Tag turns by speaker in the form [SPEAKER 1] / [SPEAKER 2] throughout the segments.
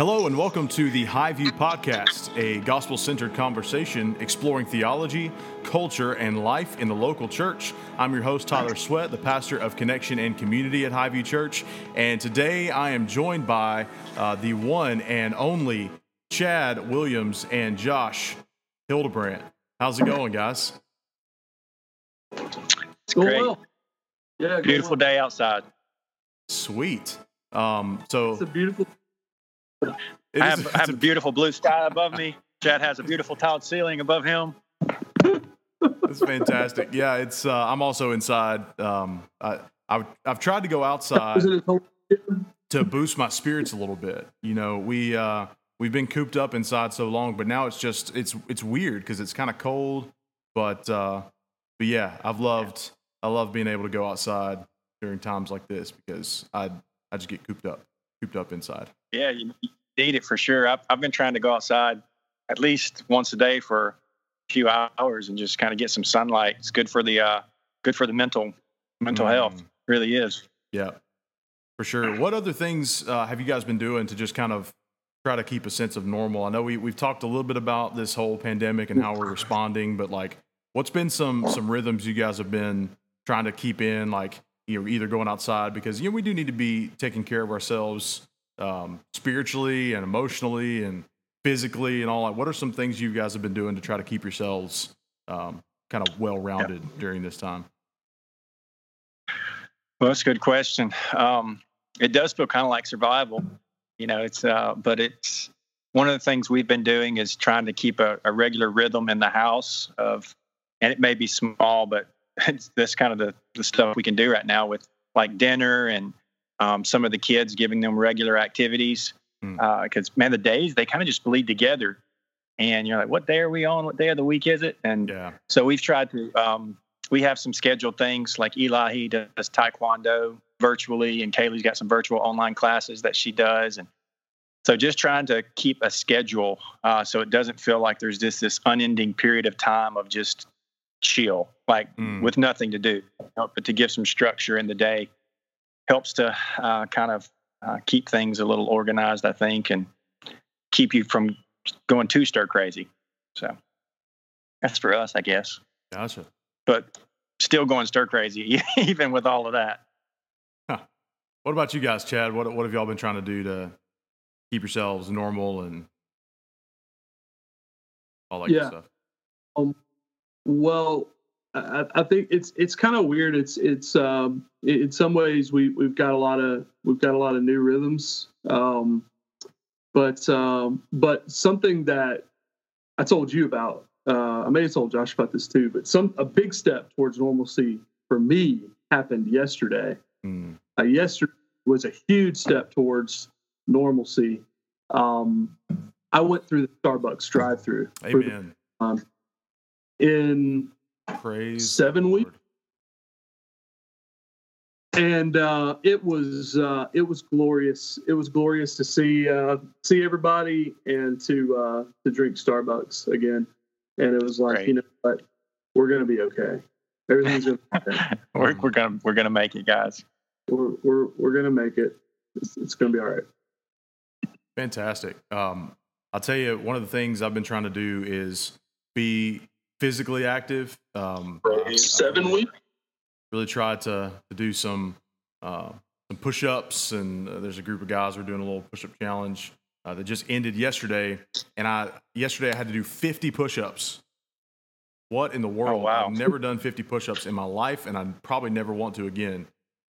[SPEAKER 1] Hello, and welcome to the High View Podcast, a gospel centered conversation exploring theology, culture, and life in the local church. I'm your host, Tyler Sweat, the pastor of Connection and Community at High View Church. And today I am joined by uh, the one and only Chad Williams and Josh Hildebrandt. How's it going, guys?
[SPEAKER 2] It's
[SPEAKER 3] Going
[SPEAKER 2] great.
[SPEAKER 3] well. Yeah, going
[SPEAKER 2] Beautiful
[SPEAKER 3] well.
[SPEAKER 2] day outside.
[SPEAKER 1] Sweet. Um, so
[SPEAKER 3] It's a beautiful.
[SPEAKER 1] It
[SPEAKER 2] I have,
[SPEAKER 1] it's
[SPEAKER 2] I have
[SPEAKER 1] a-
[SPEAKER 2] a beautiful blue sky above me. Chad has a beautiful tiled ceiling above him.
[SPEAKER 1] It's fantastic. Yeah, it's. Uh, I'm also inside. Um, I, I've I've tried to go outside
[SPEAKER 3] Isn't it whole-
[SPEAKER 1] to boost my spirits a little bit. You know, we uh, we've been cooped up inside so long, but now it's just it's it's weird because it's kind of cold. But uh, but yeah, I've loved I love being able to go outside during times like this because I I just get cooped up cooped up inside.
[SPEAKER 2] Yeah, you need it for sure. I've, I've been trying to go outside at least once a day for a few hours and just kind of get some sunlight. It's good for the uh, good for the mental mental
[SPEAKER 1] Mm.
[SPEAKER 2] health. Really is.
[SPEAKER 1] Yeah, for sure. What other things uh, have you guys been doing to just kind of try to keep a sense of normal? I know we we've talked a little bit about this whole pandemic and how we're responding, but like, what's been some some rhythms you guys have been trying to keep in? Like, you know, either going outside because you know we do need to be taking care of ourselves um, spiritually and emotionally and physically and all that. What are some things you guys have been doing to try to keep yourselves um, kind of well rounded during this time?
[SPEAKER 2] Well, that's a good question. Um, it does feel kind of like survival, you know. It's uh, but it's one of the things we've been doing is trying to keep a, a regular rhythm in the house of, and it may be small, but it's that's kind of the the stuff we can do right now with like dinner and um, some of the kids giving them regular activities. Because man, the days they kind of just bleed together, and you're like, what day are we on? What day of the week is it? And
[SPEAKER 1] Yeah.
[SPEAKER 2] so we've tried to. Um, we have some scheduled things like Eli. He does taekwondo virtually, and Kaylee's got some virtual online classes that she does, and so just trying to keep a schedule uh, so it doesn't feel like there's just this unending period of time of just chill, like
[SPEAKER 1] Mm.
[SPEAKER 2] with nothing to do. But to give some structure in the day helps to uh, kind of uh, keep things a little organized, I think, and keep you from going too stir crazy. So that's for us, I guess
[SPEAKER 1] Gotcha.
[SPEAKER 2] but still going stir crazy even with all of that. Huh.
[SPEAKER 1] What about you guys, Chad? What what have y'all been trying to do to keep yourselves normal and all that
[SPEAKER 3] Yeah.
[SPEAKER 1] good stuff?
[SPEAKER 3] Well, I, I think it's it's kind of weird. It's it's um, in some ways we we've got a lot of we've got a lot of new rhythms. Um, but um, but something that I told you about, uh, I may have told Josh about this too. But some a big step towards normalcy for me happened yesterday.
[SPEAKER 1] Mm.
[SPEAKER 3] uh, yesterday was a huge step towards normalcy. Um, I went through the Starbucks drive-through the-
[SPEAKER 1] Amen.
[SPEAKER 3] um, in
[SPEAKER 1] Praise
[SPEAKER 3] seven weeks? And uh, it was uh, it was glorious. It was glorious to see uh, see everybody and to uh, to drink Starbucks again. And it was like,
[SPEAKER 2] Great.
[SPEAKER 3] you know what, we're gonna be okay. Everything's gonna be okay.
[SPEAKER 2] we're, we're gonna we're gonna make it, guys.
[SPEAKER 3] we're, we're we're gonna make it. It's, it's gonna be all right.
[SPEAKER 1] Fantastic. Um, I'll tell you, one of the things I've been trying to do is be physically active. Um,
[SPEAKER 3] Seven weeks.
[SPEAKER 1] Really tried to, to do some uh, some push ups, and uh, there's a group of guys who are doing a little push up challenge uh, that just ended yesterday. And I yesterday I had to do 50 push ups. What in the world?
[SPEAKER 2] wow.
[SPEAKER 1] I've never done 50 push ups in my life, and I probably never want to again.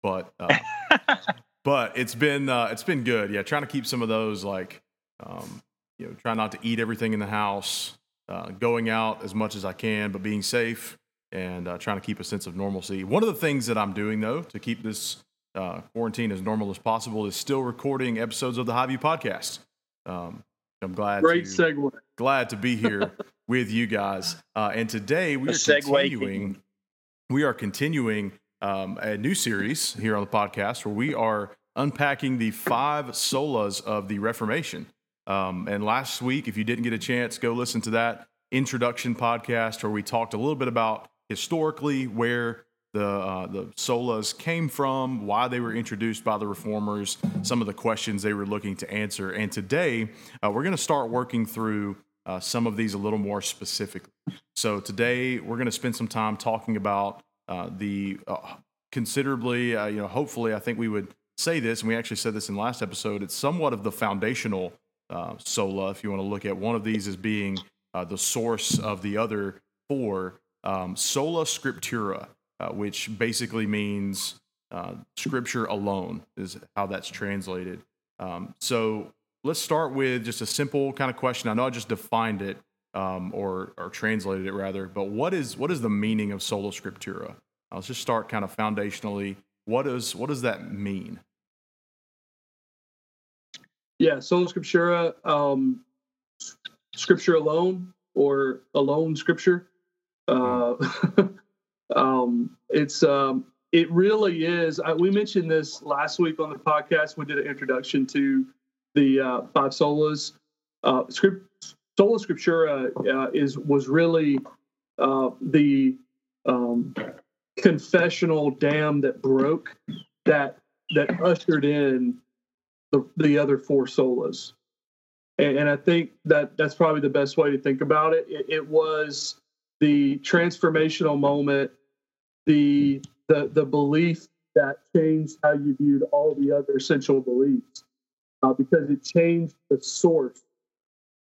[SPEAKER 1] But uh, but it's been uh, it's been good. Yeah, trying to keep some of those like um, you know, try not to eat everything in the house, uh, going out as much as I can, but being safe and uh, trying to keep a sense of normalcy. One of the things that I'm doing though to keep this uh, quarantine as normal as possible is still recording episodes of the High View podcast. Um, I'm glad
[SPEAKER 3] Great
[SPEAKER 1] to,
[SPEAKER 3] segue.
[SPEAKER 1] glad to be here with you guys. Uh, and today we are continuing. We are continuing um, a new series here on the podcast where we are unpacking the five solas of the Reformation. Um, and last week, if you didn't get a chance, go listen to that introduction podcast where we talked a little bit about historically where the uh, the solas came from, why they were introduced by the reformers, some of the questions they were looking to answer. And today uh, we're going to start working through uh, some of these a little more specifically. So today we're going to spend some time talking about uh, the uh, considerably, uh, you know, hopefully, I think we would say this, and we actually said this in last episode. It's somewhat of the foundational sola, if you want to look at one of these as being the source of the other four. Um, sola scriptura uh, which basically means uh, scripture alone, is how that's translated. Um, so let's start with just a simple kind of question. I know I just defined it um, or, or translated it rather, but what is what is the meaning of sola scriptura? let's just start kind of foundationally. What is what does that mean?
[SPEAKER 3] Yeah, sola scriptura, um, scripture alone or alone scripture. Uh, Um, it's um, it really is. I, we mentioned this last week on the podcast. We did an introduction to the uh, five solas. Uh, script, sola scriptura uh, is was really uh, the um, confessional dam that broke that that ushered in the, the other four solas. And, and, I think that that's probably the best way to think about it. It, it was the transformational moment, the the the belief that changed how you viewed all the other essential beliefs, uh, because it changed the source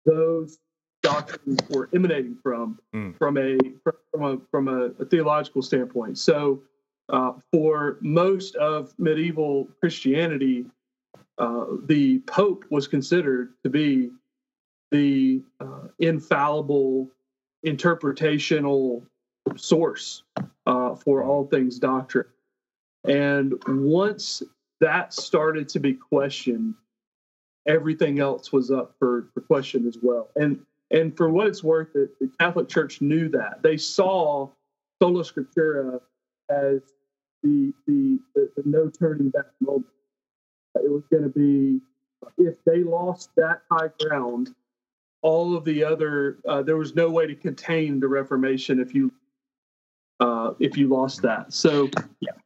[SPEAKER 3] those doctrines were emanating from, mm. from a from a from a, a theological standpoint. So, uh, for most of medieval Christianity, uh, the Pope was considered to be the uh, infallible interpretational source uh, for all things doctrine. And once that started to be questioned, everything else was up for, for question as well. And and for what it's worth, the, the Catholic Church knew that they saw sola scriptura as the the, the, the no turning back moment. It was going to be if they lost that high ground, all of the other uh, there was no way to contain the reformation if you uh, if you lost that so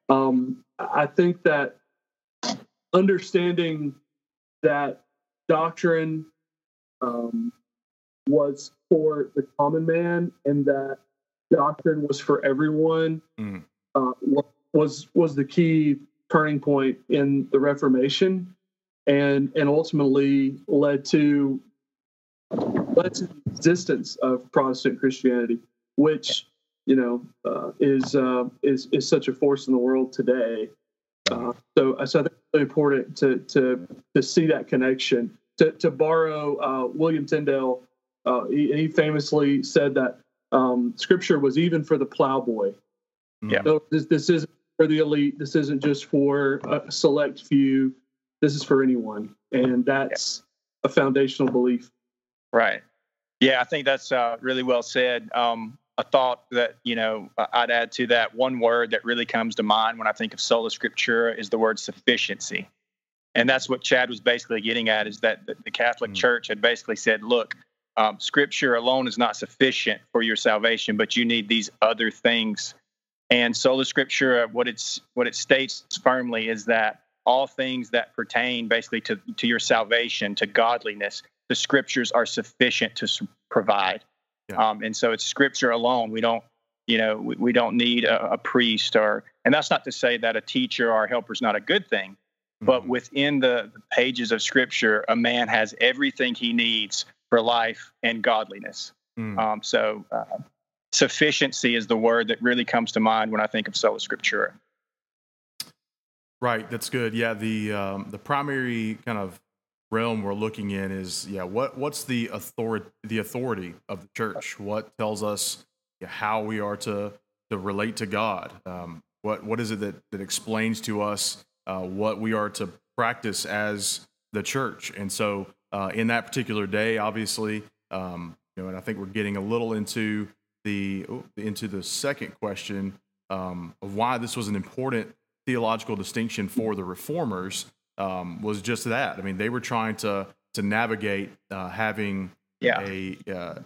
[SPEAKER 3] um, i think that understanding that doctrine um, was for the common man and that doctrine was for everyone mm. uh, was was the key turning point in the reformation and and ultimately led to led to the existence of Protestant Christianity, which you know uh, is uh, is is such a force in the world today. Uh, so, so I think it's really important to to to see that connection. To to borrow uh, William Tyndale, uh, he, he, famously said that um, Scripture was even for the plowboy. Yeah. So this, this isn't for the elite. This isn't just for a select few. This is for anyone, and that's yeah. a foundational belief.
[SPEAKER 2] Right. Yeah, I think that's uh, really well said. Um, a thought that you know I'd add to that one word that really comes to mind when I think of sola scriptura is the word sufficiency, and that's what Chad was basically getting at is that the, the Catholic mm. Church had basically said, look, um, Scripture alone is not sufficient for your salvation, but you need these other things. And sola scriptura, what it's what it states firmly is that all things that pertain basically to to your salvation, to godliness, the scriptures are sufficient to provide. Yeah. Um, and so it's scripture alone. We don't, you know, we, we don't need a, a, priest or, and that's not to say that a teacher or a helper is not a good thing, mm-hmm. but within the pages of scripture, a man has everything he needs for life and godliness. Mm. Um, so uh, sufficiency is the word that really comes to mind when I think of sola scriptura.
[SPEAKER 1] Right, that's good. Yeah, the um, the primary kind of realm we're looking in is yeah what what's the authority the authority of the church what tells us how we are to to relate to god um, what what is it that that explains to us uh, what we are to practice as the church and so uh, in that particular day obviously um, you know and i think we're getting a little into the into the second question um, of why this was an important theological distinction for the reformers um, was just that. I mean, they were trying to to navigate uh, having yeah. a uh,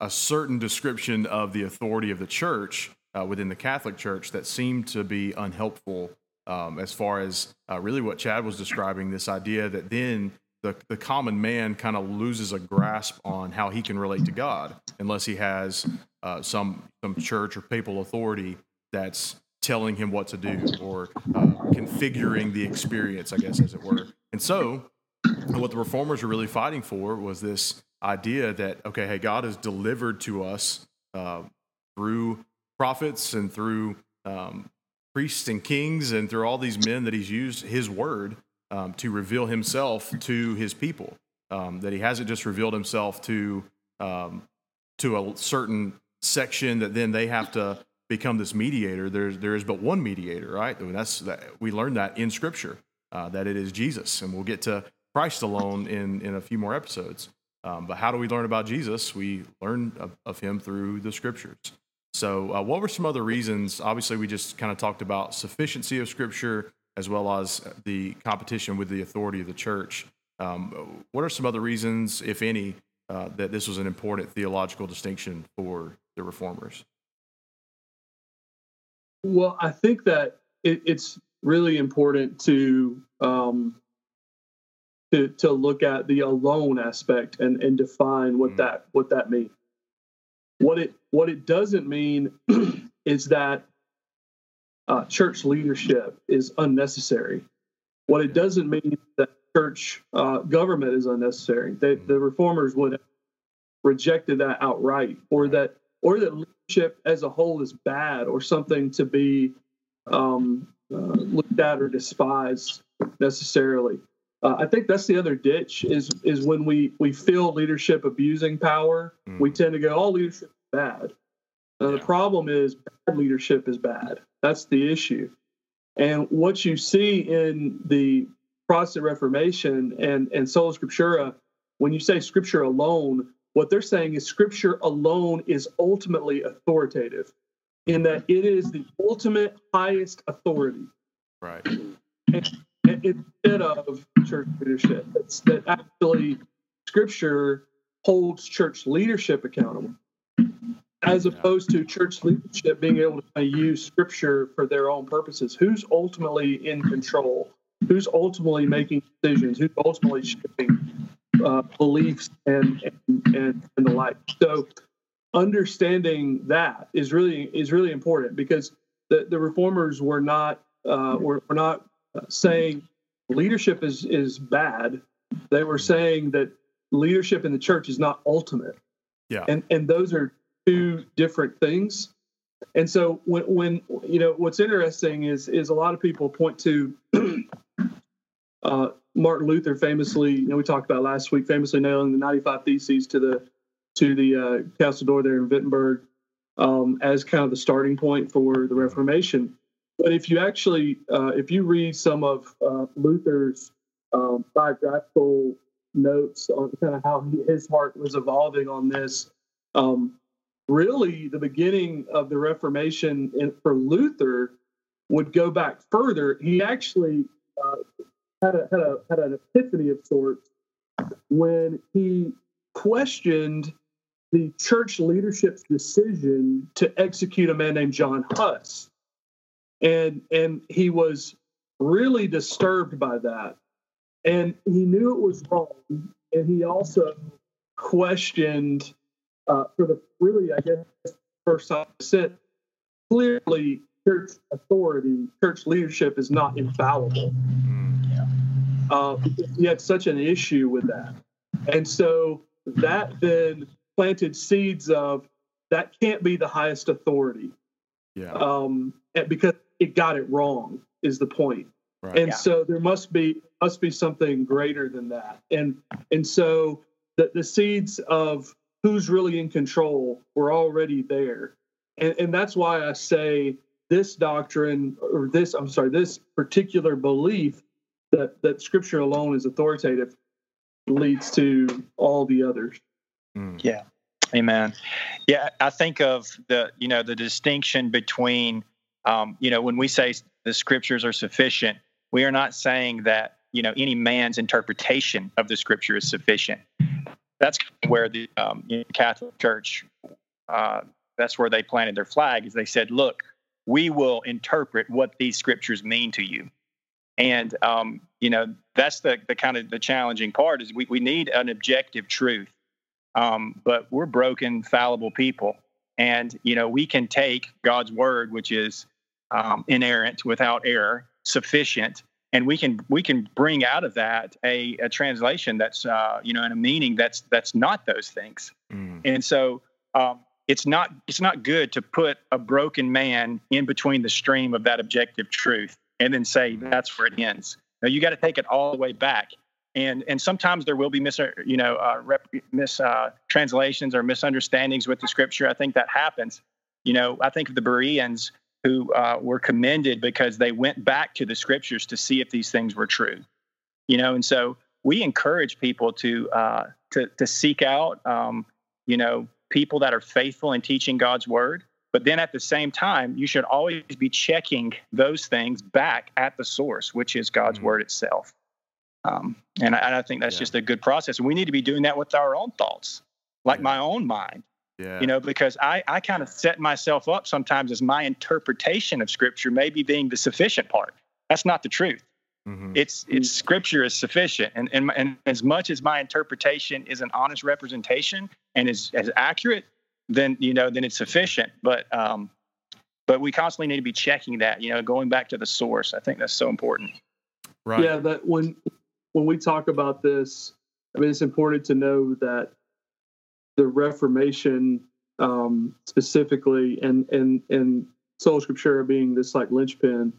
[SPEAKER 1] a certain description of the authority of the church uh, within the Catholic Church that seemed to be unhelpful um, as far as uh, really what Chad was describing this idea that then the, the common man kind of loses a grasp on how he can relate to God unless he has uh, some some church or papal authority that's telling him what to do or uh, configuring the experience, I guess, as it were. And so, what the reformers were really fighting for was this idea that okay, hey, God has delivered to us uh, through prophets and through um, priests and kings and through all these men that He's used His word um, to reveal Himself to His people. Um, that He hasn't just revealed Himself to um, to a certain section that then they have to become this mediator. There's there is but one mediator, right? I mean, that's that we learned that in Scripture uh, that it is Jesus, and we'll get to Christ alone in in a few more episodes. Um, but how do we learn about Jesus? We learn of, of him through the Scriptures. So, uh, what were some other reasons? Obviously, we just kind of talked about sufficiency of Scripture as well as the competition with the authority of the church. Um, what are some other reasons, if any, uh, that this was an important theological distinction for the reformers?
[SPEAKER 3] Well, I think that it, it's really important to um, to to look at the alone aspect and and define what mm. that what that means. What it what it doesn't mean is that uh, church leadership is unnecessary. What it doesn't mean that church uh, government is unnecessary. They, the reformers would have rejected that outright, or that or that leadership as a whole is bad or something to be um, uh, looked at or despised necessarily. Uh, I think that's the other ditch is is when we we feel leadership abusing power, mm. we tend to go, all leadership is bad. yeah. The problem is bad leadership is bad. That's the issue. And what you see in the Protestant Reformation and and sola scriptura, when you say Scripture alone, what they're saying is Scripture alone is ultimately authoritative, in that it is the ultimate highest authority.
[SPEAKER 1] Right.
[SPEAKER 3] And, instead of church leadership. It's that actually Scripture holds church leadership accountable, as opposed to church leadership being able to use Scripture for their own purposes. Who's ultimately in control? Who's ultimately making decisions? Who's ultimately shaping uh, beliefs and, and and and the like? So understanding that is really is really important because the, the reformers were not uh, were, were not saying leadership is is bad. They were saying that leadership in the church is not ultimate.
[SPEAKER 1] Yeah.
[SPEAKER 3] And and those are two different things. And so when when you know what's interesting is is a lot of people point to uh, Martin Luther famously, you know, we talked about last week, famously nailing the 95 Theses to the to the uh, castle door there in Wittenberg um, as kind of the starting point for the Reformation. But if you actually, uh, if you read some of uh, Luther's um, biographical notes on kind of how he, his heart was evolving on this, um, really the beginning of the Reformation in, for Luther would go back further. He actually uh, had a, had a had an epiphany of sorts when he questioned the church leadership's decision to execute a man named John Huss. And and he was really disturbed by that. And he knew it was wrong. And he also questioned uh, for the really i guess first time sit clearly church authority church leadership is not infallible uh, he had such an issue with that and so that then planted seeds of that can't be the highest authority
[SPEAKER 1] yeah
[SPEAKER 3] um, because it got it wrong is the point. Right. And yeah. so there must be must be something greater than that. And and so the, the seeds of who's really in control we're already there. And and that's why I say this doctrine or this I'm sorry, this particular belief that that scripture alone is authoritative leads to all the others.
[SPEAKER 2] Mm. Yeah. Amen. Yeah, I think of the you know the distinction between um, you know, when we say the scriptures are sufficient, we are not saying that you know any man's interpretation of the scripture is sufficient. That's where the um, Catholic Church uh, that's where they planted their flag. Is they said, look, we will interpret what these scriptures mean to you. And um, you know that's the the kind of the challenging part is we we need an objective truth, um, but we're broken, fallible people, and you know we can take God's word, which is um, inerrant, without error, sufficient, and we can we can bring out of that a, a translation that's uh, you know and a meaning that's that's not those things. Mm. And so um, it's not it's not good to put a broken man in between the stream of that objective truth and then say that's where it ends. Now you got to take it all the way back. And and sometimes there will be mis you know uh, rep, mis uh, translations or misunderstandings with the scripture. I think that happens. You know, I think of the Bereans who uh, were commended because they went back to the scriptures to see if these things were true. You know, and so we encourage people to uh, to to seek out um, you know people that are faithful in teaching God's word but then at the same time, you should always be checking those things back at the source, which is God's mm-hmm. word itself. Um, and, I, I, think that's yeah. just a good process. And we need to be doing that with our own thoughts, like yeah. my own mind. Yeah. You know, because I, I kind of set myself up sometimes as my interpretation of scripture maybe being the sufficient part. That's not the truth. Mm-hmm. It's it's scripture is sufficient, and, and and as much as my interpretation is an honest representation and is as accurate, then you know then it's sufficient. But um, but we constantly need to be checking that. You know, going back to the source. I think that's so important.
[SPEAKER 3] Right. Yeah. That when when we talk about this, I mean, it's important to know that the Reformation um, specifically, and and and sola scriptura being this like linchpin.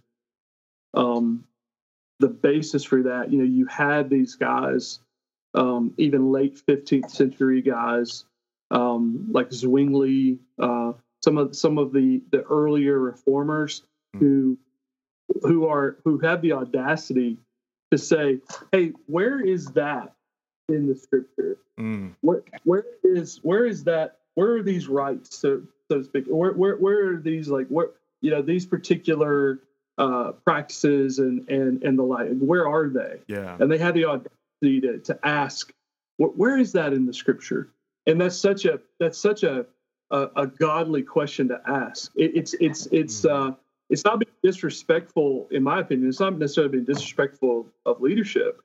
[SPEAKER 3] Um, the basis for that, you know, you had these guys, um, even late 15th century guys, um, like Zwingli, uh, some of some of the the earlier reformers mm. who who are who have the audacity to say, "Hey, where is that in the scripture? Mm. Where where is where is that? Where are these rights, so so to speak? Where where where are these like where you know these particular uh, practices and and and the like? Where are they?
[SPEAKER 1] Yeah,
[SPEAKER 3] and they had the audacity to to ask, where is that in the scripture? and that's such a that's such a a, a godly question to ask. It, it's it's it's mm-hmm. uh, it's not being disrespectful, in my opinion. It's not necessarily being disrespectful of leadership.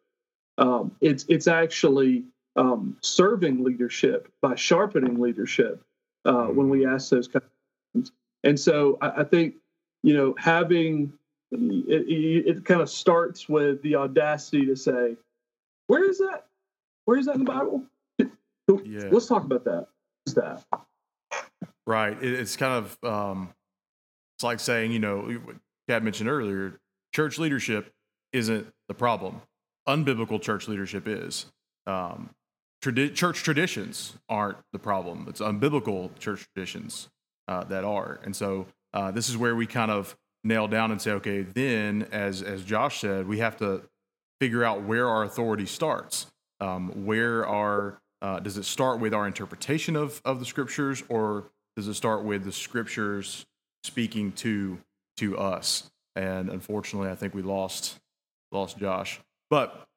[SPEAKER 3] Um, it's it's actually um, serving leadership by sharpening leadership uh, when we ask those kind of questions. And so I, I think you know having it, it, it, kind of starts with the audacity to say, "Where is that? Where is that in the Bible? yeah. let's talk about that. That
[SPEAKER 1] right. It, it's kind of um, it's like saying, you know, Kat mentioned earlier, church leadership isn't the problem. Unbiblical church leadership is. Um, tradi- church traditions aren't the problem. It's unbiblical church traditions uh, that are. And so uh, this is where we kind of nail down and say, okay, then as as Josh said, we have to figure out where our authority starts, um, where our uh, does it start with our interpretation of, of the scriptures, or does it start with the scriptures speaking to to us? And unfortunately, I think we lost lost Josh. But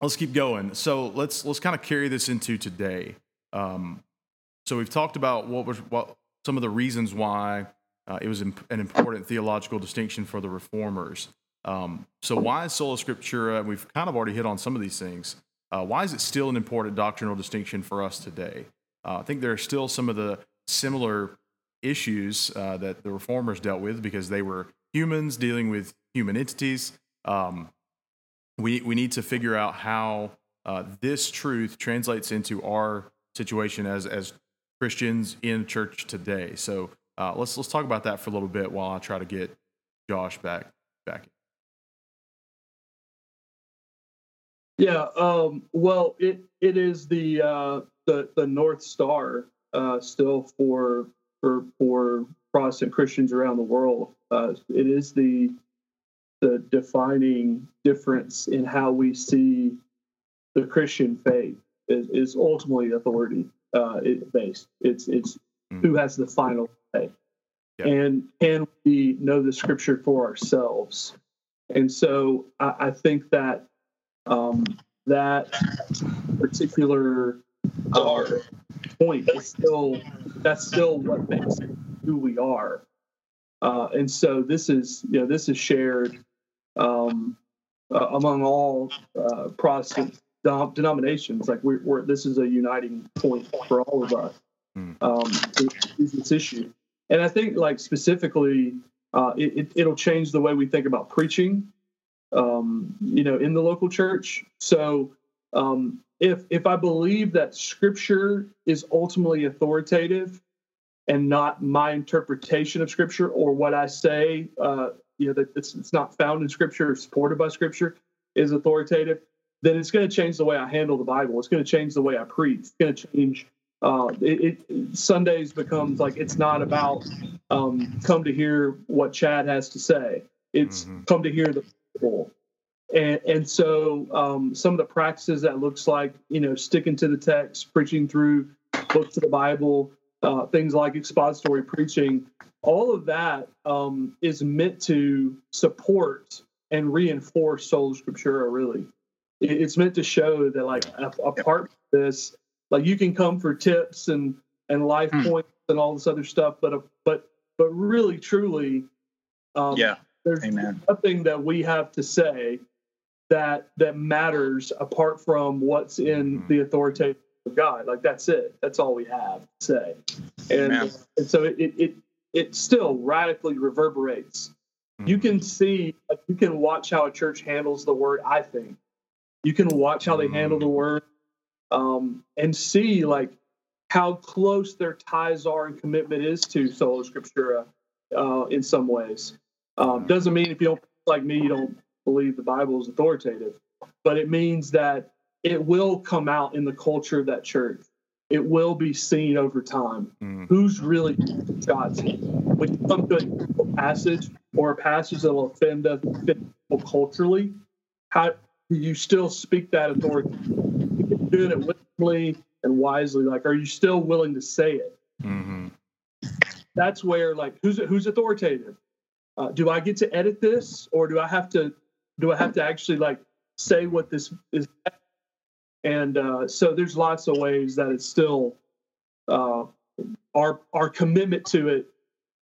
[SPEAKER 1] let's keep going. So let's let's kind of carry this into today. Um, so we've talked about what was what some of the reasons why uh, it was imp- an important theological distinction for the reformers. Um, so why is sola scriptura? We've kind of already hit on some of these things. Uh, why is it still an important doctrinal distinction for us today? Uh, I think there are still some of the similar issues uh, that the reformers dealt with because they were humans dealing with human entities. Um, we, we need to figure out how uh, this truth translates into our situation as, as Christians in church today. So uh, let's, let's talk about that for a little bit while I try to get Josh back back
[SPEAKER 3] Yeah, um, well, it it is the uh, the the North Star uh, still for for for Protestant Christians around the world. Uh, it is the the defining difference in how we see the Christian faith is, is ultimately authority uh, based. It's it's mm. who has the final say, yeah. and can we know the Scripture for ourselves? And so I, I think that um, that particular uh, point, it's still that's still what makes who we are. Uh, and so this is you know this is shared um, uh, among all uh, Protestant denominations. Like we're, we're, this is a uniting point for all of us. Mm. Um, is this issue, and I think like specifically, uh, it, it, will change the way we think about preaching. Um, you know, in the local church. So um, if if I believe that Scripture is ultimately authoritative, and not my interpretation of Scripture or what I say, uh, you know, that it's, it's not found in Scripture or supported by Scripture, is authoritative, then it's going to change the way I handle the Bible. It's going to change the way I preach. It's going to change. Uh, it, it, Sundays becomes like it's not about um, come to hear what Chad has to say. It's mm-hmm. come to hear the Bible. And, and so um, some of the practices that looks like you know sticking to the text, preaching through books of the Bible, uh, things like expository preaching, all of that um, is meant to support and reinforce sola scriptura. Really, it's meant to show that like apart from this, like you can come for tips and and life hmm. points and all this other stuff, but uh, but but really truly,
[SPEAKER 2] um, yeah,
[SPEAKER 3] there's Amen. nothing that we have to say that that matters apart from what's in hmm. the authoritative of God. Like that's it. That's all we have to say. And, and so it, it it still radically reverberates. Mm-hmm. You can see, you can watch how a church handles the word. I think you can watch how they handle the mm. word, um, and see like how close their ties are and commitment is to sola scriptura uh, in some ways. Um, doesn't mean if you don't like me, you don't believe the Bible is authoritative, but it means that it will come out in the culture of that church. It will be seen over time. Mm. Who's really shots? When you come to a passage or a passage that will offend us culturally, how do you still speak that authority? You doing it wisely and wisely. Like, are you still willing to say it? Mm-hmm. That's where, like, who's who's authoritative? Uh, do I get to edit this, or do I have to? Do I have to actually like say what this is and uh, so there's lots of ways that it's still uh, our our commitment to it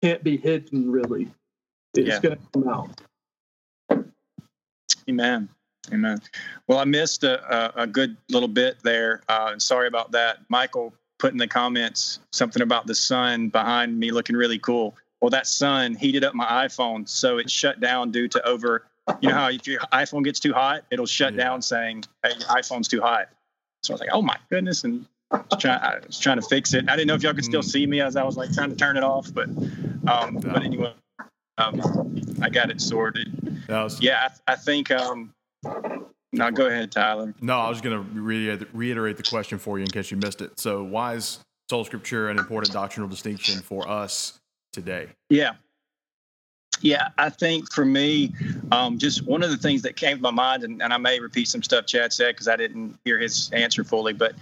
[SPEAKER 3] can't be hidden. Really, it's yeah. going to come out.
[SPEAKER 2] Amen. Amen. Well, I missed a, a, a good little bit there. Uh, sorry about that. Michael put in the comments something about the sun behind me looking really cool. Well, that sun heated up my iPhone, so it shut down due to over you know how if your iPhone gets too hot, it'll shut yeah. down saying, "Hey, your iPhone's too hot." So I was like, "Oh my goodness!" And I was, trying, I was trying to fix it. I didn't know if y'all could still mm. see me as I was like trying to turn it off, but um, but anyway, um, I got it sorted. Was- yeah, I, I think. Um, now go ahead, Tyler.
[SPEAKER 1] No, I was going to reiterate the question for you in case you missed it. So, why is sola scripture an important doctrinal distinction for us today?
[SPEAKER 2] Yeah, yeah, I think for me, um, just one of the things that came to my mind, and, and I may repeat some stuff Chad said because I didn't hear his answer fully, but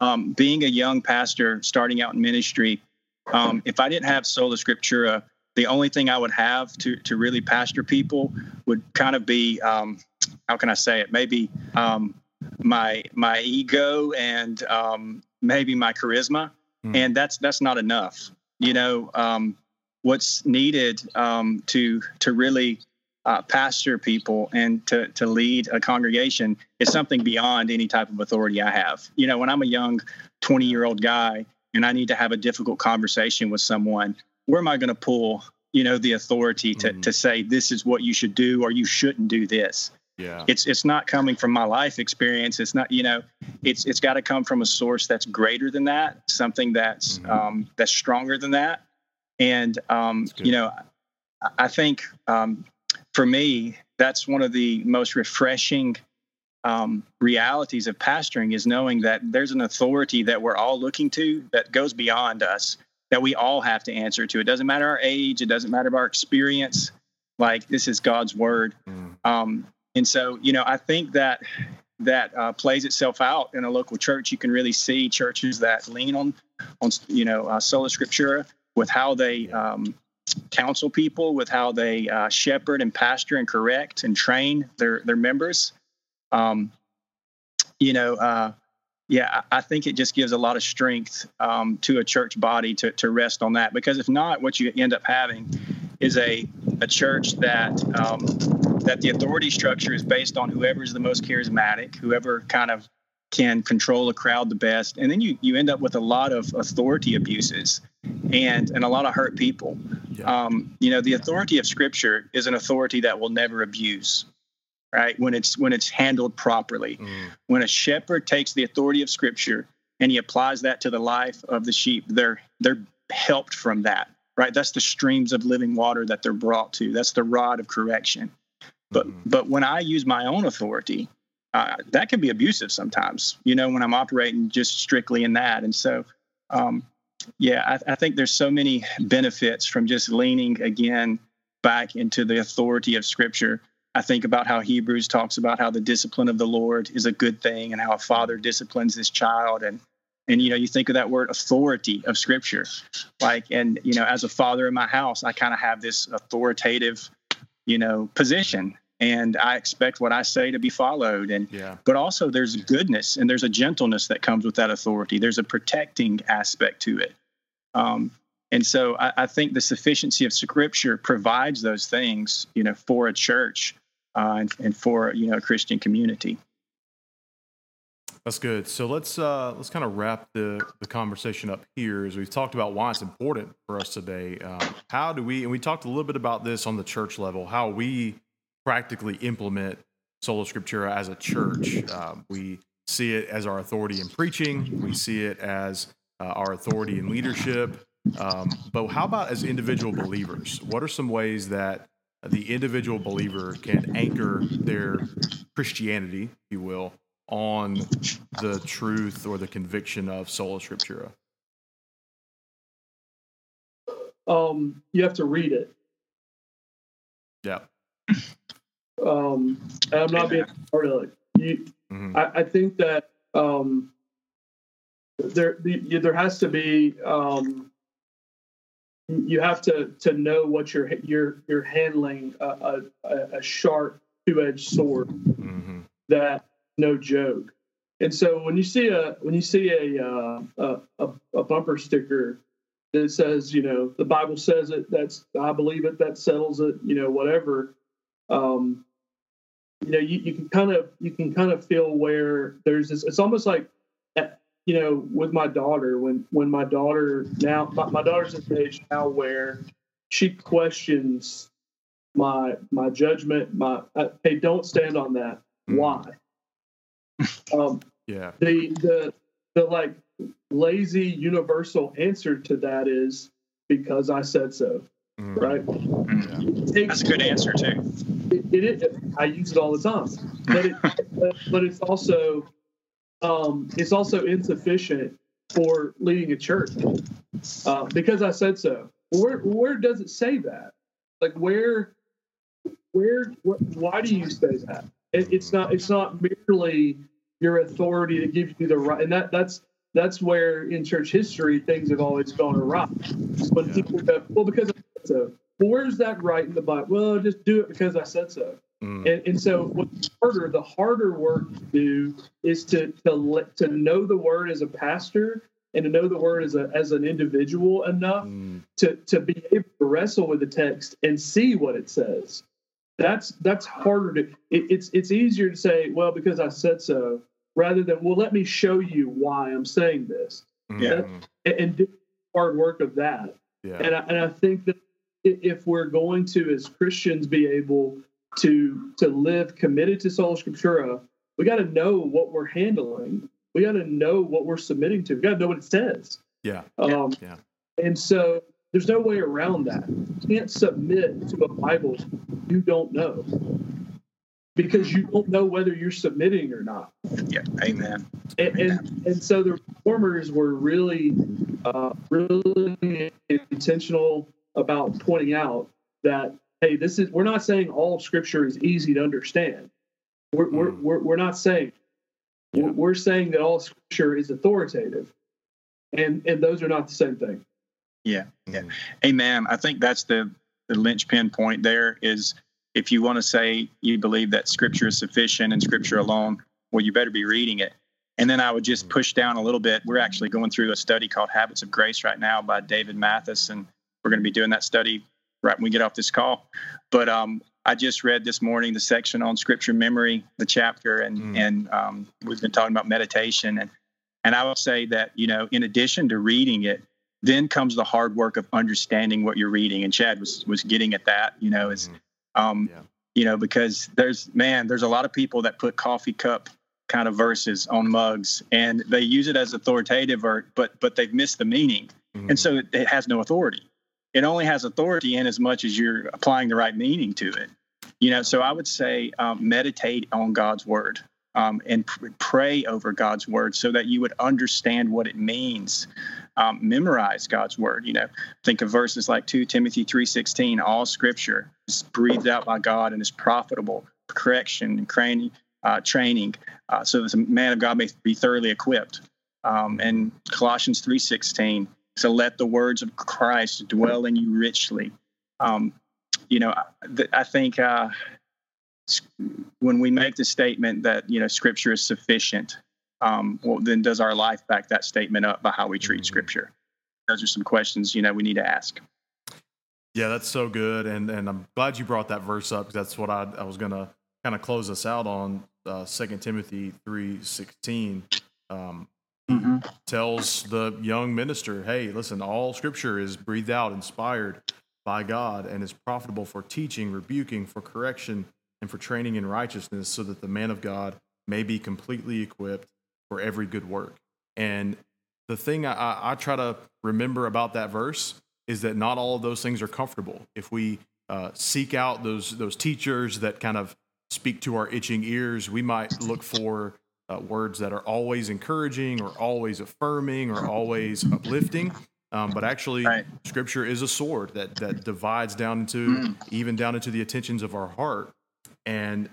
[SPEAKER 2] um, being a young pastor starting out in ministry, um, if I didn't have sola scriptura, the only thing I would have to to really pastor people would kind of be um, how can I say it? Maybe um, my my ego and um, maybe my charisma, mm. and that's that's not enough. You know, what's needed um, to to really uh, pastor people and to to lead a congregation is something beyond any type of authority I have. You know, when I'm a young 20 year old guy and I need to have a difficult conversation with someone, where am I going to pull you know the authority to mm-hmm. to say this is what you should do or you shouldn't do this?
[SPEAKER 1] Yeah.
[SPEAKER 2] It's it's not coming from my life experience. It's not you know, it's it's got to come from a source that's greater than that, something that's mm-hmm. um, that's stronger than that and, um, you know, I think um, for me, that's one of the most refreshing um, realities of pastoring is knowing that there's an authority that we're all looking to that goes beyond us, that we all have to answer to. It doesn't matter our age, it doesn't matter our experience. Like this is God's word. Mm. Um, and so, you know, I think that that uh, plays itself out in a local church. You can really see churches that lean on, on you know, uh, sola scriptura, with how they um, counsel people, with how they uh, shepherd and pastor and correct and train their their members. Um, you know, uh, yeah, I think it just gives a lot of strength um, to a church body to, to rest on that. Because if not, what you end up having is a, a church that um, that the authority structure is based on whoever is the most charismatic, whoever kind of can control a crowd the best, and then you you end up with a lot of authority abuses and and a lot of hurt people. Yeah. Um, you know, the authority of Scripture is an authority that will never abuse right? When it's when it's handled properly. Mm. When a shepherd takes the authority of scripture and he applies that to the life of the sheep, they're they're helped from that. Right? That's the streams of living water that they're brought to. That's the rod of correction. But mm. but when I use my own authority, uh, that can be abusive sometimes. You know, when I'm operating just strictly in that, and so. Um, yeah, I, I think there's so many benefits from just leaning again back into the authority of Scripture I think about how Hebrews talks about how the discipline of the Lord is a good thing and how a father disciplines his child and and you know you think of that word authority of scripture like and you know as a father in my house I kind of have this authoritative you know position and I expect what I say to be followed and yeah. but also there's goodness and there's a gentleness that comes with that authority there's a protecting aspect to it um, and so I, I, think the sufficiency of scripture provides those things you know for a church uh, and, and, for you know a Christian community.
[SPEAKER 1] That's good. So let's uh, let's kind of wrap the the conversation up here as we've talked about why it's important for us today. Um, how do we and we talked a little bit about this on the church level, how we practically implement sola scriptura as a church. Um, we see it as our authority in preaching. We see it as uh, our authority in leadership. Um, but how about as individual believers? What are some ways that the individual believer can anchor their Christianity, if you will, on the truth or the conviction of sola scriptura?
[SPEAKER 3] Um, you have to read it.
[SPEAKER 1] Yeah.
[SPEAKER 3] Um, I'm not being part of it. You, mm-hmm. I, I, think that um, there the, there has to be um, you have to to know what you're you're you're handling a, a, a sharp two edged sword mm-hmm. that no joke. And so when you see a when you see a, uh, a a bumper sticker that says you know the Bible says it that's I believe it that settles it you know whatever um, you know you, you can kind of you can kind of feel where there's this it's almost like you know, with my daughter, when when my daughter now my, my daughter's at the age now where she questions my my judgment, my uh, hey, don't stand on that. Mm. Why? um,
[SPEAKER 1] yeah.
[SPEAKER 3] The the the like lazy universal answer to that is because I said so. Mm. Right.
[SPEAKER 2] Mm. That's a good answer too.
[SPEAKER 3] It, it, it, I use it all the time, but it, but, but it's also um, it's also insufficient for leading a church uh, because I said so. Where where does it say that? Like where where why do you say that? It, it's not it's not merely your authority to give you the right, and that that's that's where in church history things have always gone awry. When yeah. people go, well, because I said so. Well, where's that right in the Bible? Well, just do it because I said so. Mm. And, and so what's harder, the harder work to do is to to let, to know the word as a pastor and to know the word as a as an individual enough mm. to to be able to wrestle with the text and see what it says. That's that's harder to. It, it's it's easier to say, well, because I said so, rather than well, let me show you why I'm saying this.
[SPEAKER 2] Yeah,
[SPEAKER 3] and, and do hard work of that. Yeah. And I, and I think that if we're going to, as Christians, be able to to live committed to sola scriptura, we got to know what we're handling. We got to know what we're submitting to. We got to know what it says.
[SPEAKER 1] Yeah.
[SPEAKER 3] Um,
[SPEAKER 1] yeah.
[SPEAKER 3] And so there's no way around that. You can't submit to a Bible you don't know because you don't know whether you're submitting or not.
[SPEAKER 2] Yeah, amen.
[SPEAKER 3] And amen. and, and so the reformers were really, uh, really intentional about pointing out that hey, this is we're not saying all of Scripture is easy to understand. We're mm. we're, we're, we're not saying yeah. we're, we're saying that all Scripture is authoritative, and and those are not the same thing.
[SPEAKER 2] Yeah, yeah, amen. I think that's the the linchpin point. There is if you want to say you believe that Scripture is sufficient and Scripture alone, well, you better be reading it. and then I would just push down a little bit. We're actually going through a study called Habits of Grace right now by David Mathis, and we're going to be doing that study right when we get off this call. But um, I just read this morning the section on scripture memory, the chapter, and mm. and um, we've been talking about meditation, and and I would say that you know, in addition to reading it, then comes the hard work of understanding what you're reading. And Chad was was getting at that, you know, is mm. um, yeah. you know, because there's man, there's a lot of people that put coffee cup kind of verses on mugs and they use it as authoritative or but but they've missed the meaning mm-hmm. and so it, it, has no authority it only has authority in as much as you're applying the right meaning to it. You know so i would say um, meditate on god's word um, and pr- pray over god's word so that you would understand what it means. Um, memorize god's word you know. Think of verses like 2 timothy 3.16 all scripture is breathed out by god and is profitable for correction and training uh, training uh, so that the man of God may be thoroughly equipped. Um, and Colossians 3.16, so let the words of Christ dwell in you richly. Um, you know, I, I think uh, when we make the statement that, you know, scripture is sufficient, um, well, then does our life back that statement up by how we treat mm-hmm. scripture? Those are some questions, you know, we need to ask.
[SPEAKER 1] Yeah, that's so good. And, and I'm glad you brought that verse up because that's what I, I was going to kind of close us out on uh, Second uh, Timothy three sixteen. Um, mm-hmm. tells the young minister, "Hey, listen, all Scripture is breathed out, inspired by God, and is profitable for teaching, rebuking, for correction, and for training in righteousness, so that the man of God may be completely equipped for every good work." And the thing I, I, I try to remember about that verse is that not all of those things are comfortable. If we uh, seek out those those teachers that kind of speak to our itching ears. We might look for uh, words that are always encouraging or always affirming or always uplifting. Um, but actually, right. Scripture is a sword that that divides down into mm. even down into the attentions of our heart, and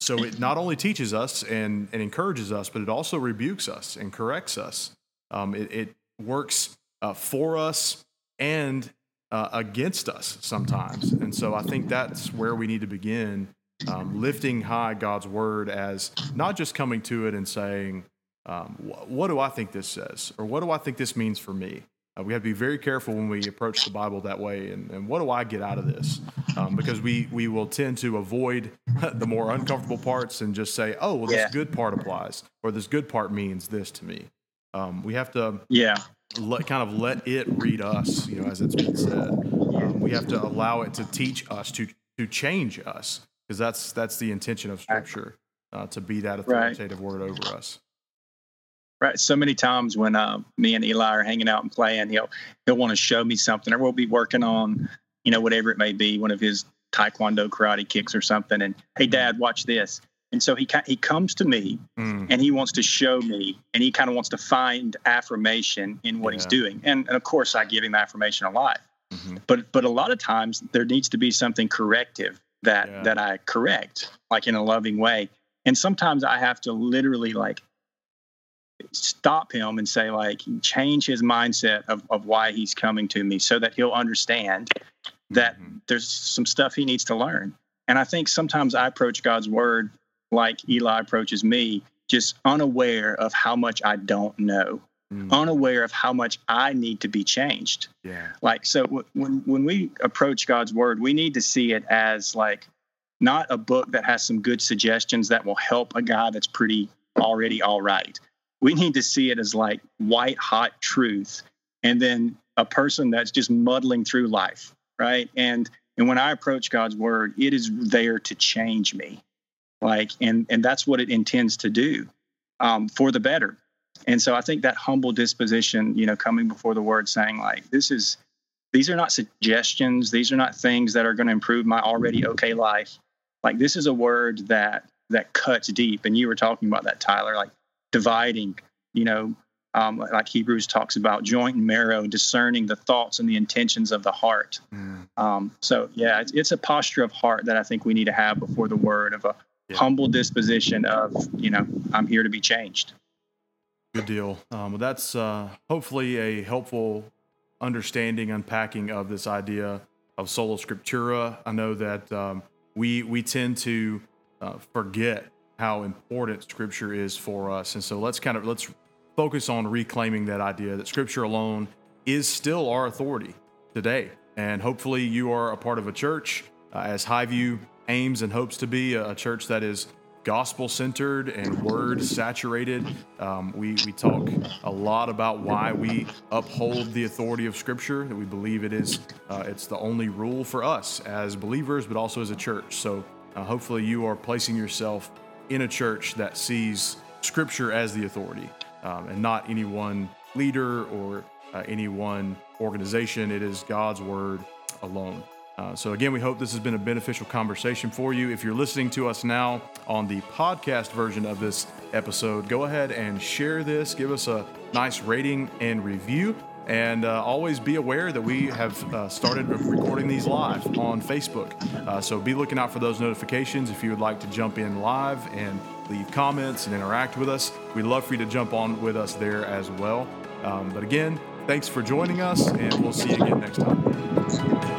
[SPEAKER 1] so it not only teaches us and, and encourages us, but it also rebukes us and corrects us. Um, it, it, works uh, for us and uh, against us sometimes, and so I think that's where we need to begin um, lifting high God's word as not just coming to it and saying, um, what do I think this says? Or what do I think this means for me? Uh, we have to be very careful when we approach the Bible that way. And, and what do I get out of this? Um, because we, we will tend to avoid the more uncomfortable parts and just say, oh, well, this yeah. good part applies, or this good part means this to me. Um, we have to
[SPEAKER 2] yeah.
[SPEAKER 1] let, kind of let it read us, you know, as it's been said. Um, we have to allow it to teach us, to, to change us because that's that's the intention of Scripture uh, to be that authoritative right. word over us.
[SPEAKER 2] Right. So many times when uh, me and Eli are hanging out and playing, he'll he'll want to show me something, or we'll be working on, you know, whatever it may be, one of his taekwondo karate kicks or something. And hey, mm. Dad, watch this. And so he he comes to me mm. and he wants to show me, and he kind of wants to find affirmation in what yeah. he's doing. And, and of course, I give him affirmation a lot. Mm-hmm. But but a lot of times there needs to be something corrective that yeah. that I correct, like in a loving way. And sometimes I have to literally like stop him and say like change his mindset of, of why he's coming to me so that he'll understand that mm-hmm. there's some stuff he needs to learn. And I think sometimes I approach God's word like Eli approaches me, just unaware of how much I don't know mm. unaware of how much I need to be changed.
[SPEAKER 1] Yeah.
[SPEAKER 2] Like so w- when when we approach God's word, we need to see it as like not a book that has some good suggestions that will help a guy that's pretty already all right. We need to see it as like white hot truth and then a person that's just muddling through life, right? And and when I approach God's word, it is there to change me. Like and and that's what it intends to do um, for the better. And so I think that humble disposition, you know, coming before the word saying, like, this is, these are not suggestions. These are not things that are going to improve my already okay life. Like, this is a word that, that cuts deep. And you were talking about that, Tyler, like dividing, you know, um, like Hebrews talks about joint and marrow, discerning the thoughts and the intentions of the heart. Mm. Um, so, yeah, it's, it's, a posture of heart that I think we need to have before the word of a yeah. humble disposition of, you know, I'm here to be changed.
[SPEAKER 1] Good deal. Um, well, that's uh, hopefully a helpful understanding, unpacking of this idea of sola scriptura. I know that um, we we tend to uh, forget how important Scripture is for us. And so let's kind of let's focus on reclaiming that idea that Scripture alone is still our authority today. And hopefully, you are a part of a church uh, as Highview aims and hopes to be a church that is gospel centered and word saturated. Um, we, we talk a lot about why we uphold the authority of Scripture, that we believe it is uh, it's the only rule for us as believers, but also as a church. So uh, hopefully you are placing yourself in a church that sees Scripture as the authority um, and not any one leader or uh, any one organization. It is God's word alone. Uh, so, again, we hope this has been a beneficial conversation for you. If you're listening to us now on the podcast version of this episode, go ahead and share this. Give us a nice rating and review. And uh, always be aware that we have uh, started recording these live on Facebook. Uh, so be looking out for those notifications if you would like to jump in live and leave comments and interact with us. We'd love for you to jump on with us there as well. Um, but again, thanks for joining us, and we'll see you again next time.